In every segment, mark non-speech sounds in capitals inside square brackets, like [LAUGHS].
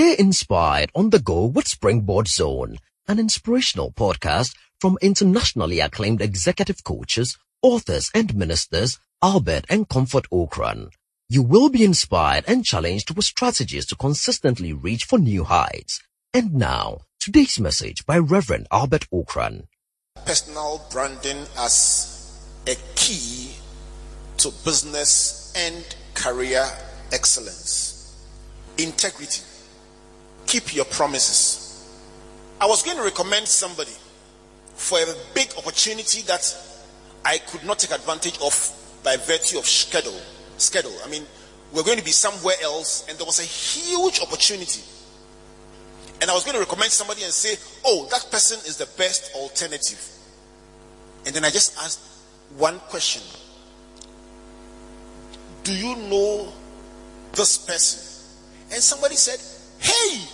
Stay inspired on the go with Springboard Zone, an inspirational podcast from internationally acclaimed executive coaches, authors, and ministers Albert and Comfort Ocran. You will be inspired and challenged with strategies to consistently reach for new heights. And now, today's message by Reverend Albert Ocran. Personal branding as a key to business and career excellence. Integrity. Keep your promises. I was going to recommend somebody for a big opportunity that I could not take advantage of by virtue of schedule. Schedule. I mean, we're going to be somewhere else, and there was a huge opportunity. And I was going to recommend somebody and say, Oh, that person is the best alternative. And then I just asked one question Do you know this person? And somebody said, Hey!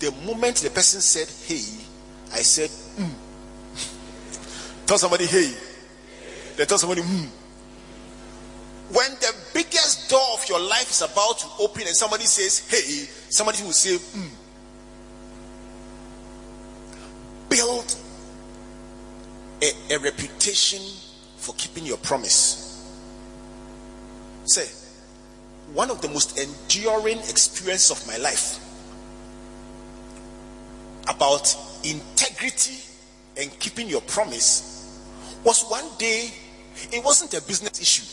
The moment the person said, Hey, I said, mm. Tell somebody, Hey. They tell somebody, hmm. When the biggest door of your life is about to open and somebody says, hey, somebody will say, hmm. Build a, a reputation for keeping your promise. Say, one of the most enduring experiences of my life about integrity and keeping your promise was one day it wasn't a business issue,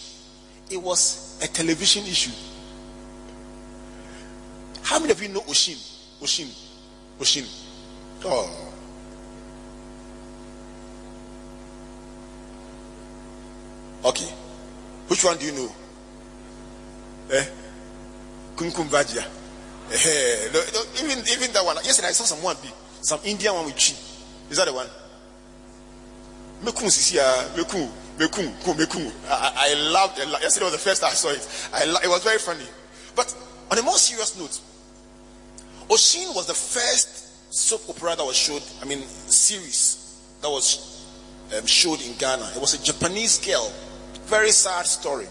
it was a television issue. How many of you know Oshin? Oshin? Oshin? Oh. Okay. Which one do you know? Eh? Kumkum Bhagya. Eh, no, even, even that one. Yesterday I saw someone be some Indian one with chi. Is that the one? Mekun sisi ah, mekun. Mekum, Mekum. I, I loved it. Yesterday was the first time I saw it. I, it was very funny. But on a more serious note, Oshin was the first soap opera that was showed, I mean, series that was um, showed in Ghana. It was a Japanese girl. Very sad story.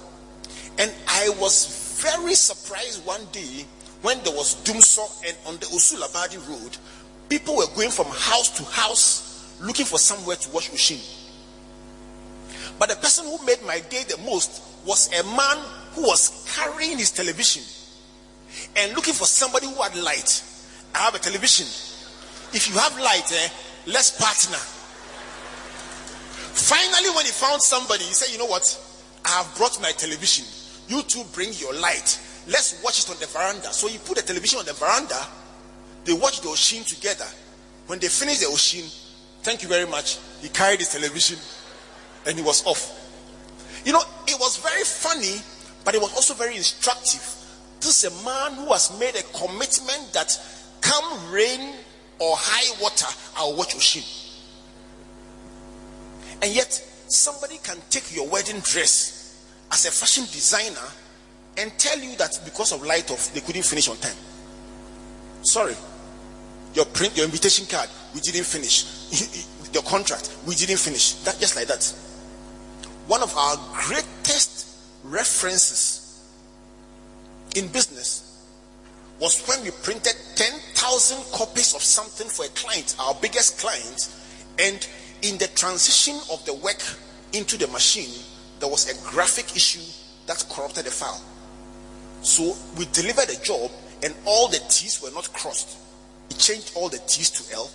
And I was very surprised one day when there was dumsor and on the Osu-Labadi road, people were going from house to house looking for somewhere to watch Oshin. But the person who made my day the most was a man who was carrying his television and looking for somebody who had light. I have a television. If you have light, eh, let's partner. Finally, when he found somebody, he said, You know what? I have brought my television. You two bring your light. Let's watch it on the veranda. So he put the television on the veranda. They watched the Oshin together. When they finished the Oshin, thank you very much. He carried his television and he was off. You know, it was very funny, but it was also very instructive. This is a man who has made a commitment that come rain or high water, I'll watch Oshin. And yet, somebody can take your wedding dress as a fashion designer and tell you that because of light off, they couldn't finish on time. Sorry. Your print, your invitation card, we didn't finish. [LAUGHS] Your contract, we didn't finish. That just like that one of our greatest references in business was when we printed 10,000 copies of something for a client, our biggest client, and in the transition of the work into the machine, there was a graphic issue that corrupted the file. So we delivered a job and all the T's were not crossed. We changed all the T's to L.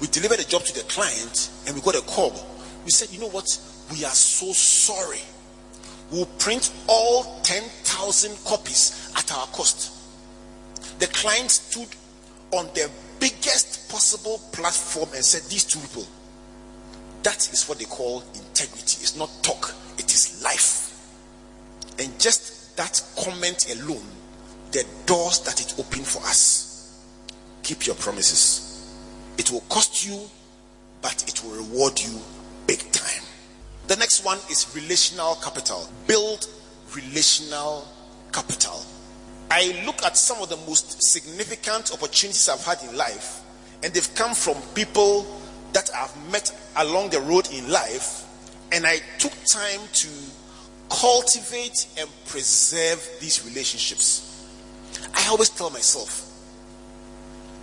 We delivered a job to the client and we got a call we said, you know what? We are so sorry. We'll print all 10,000 copies at our cost. The client stood on the biggest possible platform and said, These two people, that is what they call integrity. It's not talk, it is life. And just that comment alone, the doors that it opened for us. Keep your promises. It will cost you, but it will reward you big time. The next one is relational capital. Build relational capital. I look at some of the most significant opportunities I've had in life, and they've come from people that I've met along the road in life, and I took time to cultivate and preserve these relationships. I always tell myself,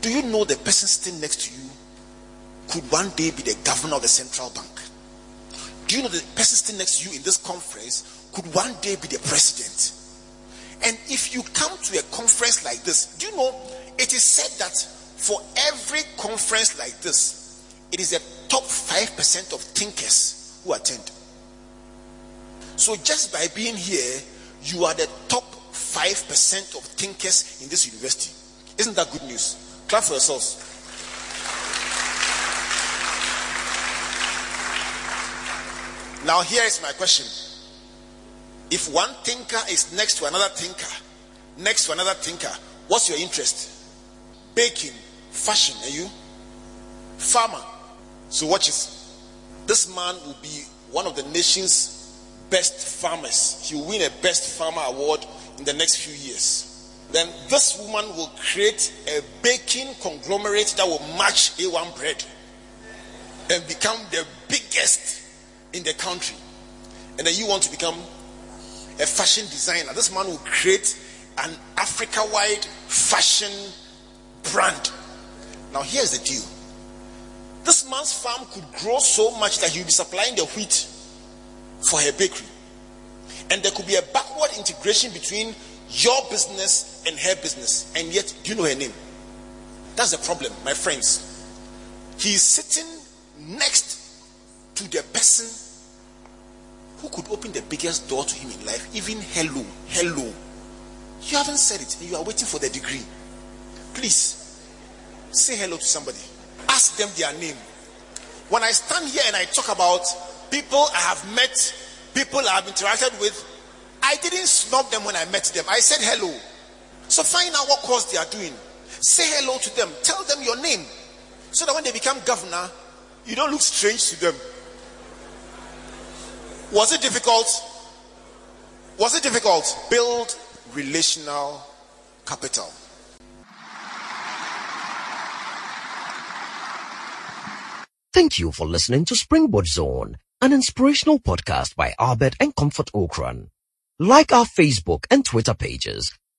do you know the person sitting next to you could one day be the governor of the central bank? Do you know the person sitting next to you in this conference could one day be the president? And if you come to a conference like this, do you know it is said that for every conference like this, it is a top 5% of thinkers who attend. So just by being here, you are the top 5% of thinkers in this university. Isn't that good news? Clap for yourselves. Now, here is my question. If one thinker is next to another thinker, next to another thinker, what's your interest? Baking, fashion, and you? Farmer. So, watch this. This man will be one of the nation's best farmers. He will win a best farmer award in the next few years. Then this woman will create a baking conglomerate that will match A1 bread and become the biggest in the country. And then you want to become a fashion designer. This man will create an Africa wide fashion brand. Now, here's the deal this man's farm could grow so much that he'll be supplying the wheat for her bakery. And there could be a backward integration between your business and her business. And yet, you know her name? That's the problem, my friends. He's sitting next to the person who could open the biggest door to him in life. Even hello, hello. You haven't said it, and you are waiting for the degree. Please say hello to somebody. Ask them their name. When I stand here and I talk about people I have met, people I have interacted with, I didn't snub them when I met them. I said hello. So find out what course they are doing. Say hello to them. Tell them your name. So that when they become governor, you don't look strange to them. Was it difficult? Was it difficult? Build relational capital. Thank you for listening to Springboard Zone, an inspirational podcast by Albert and Comfort Ocran. Like our Facebook and Twitter pages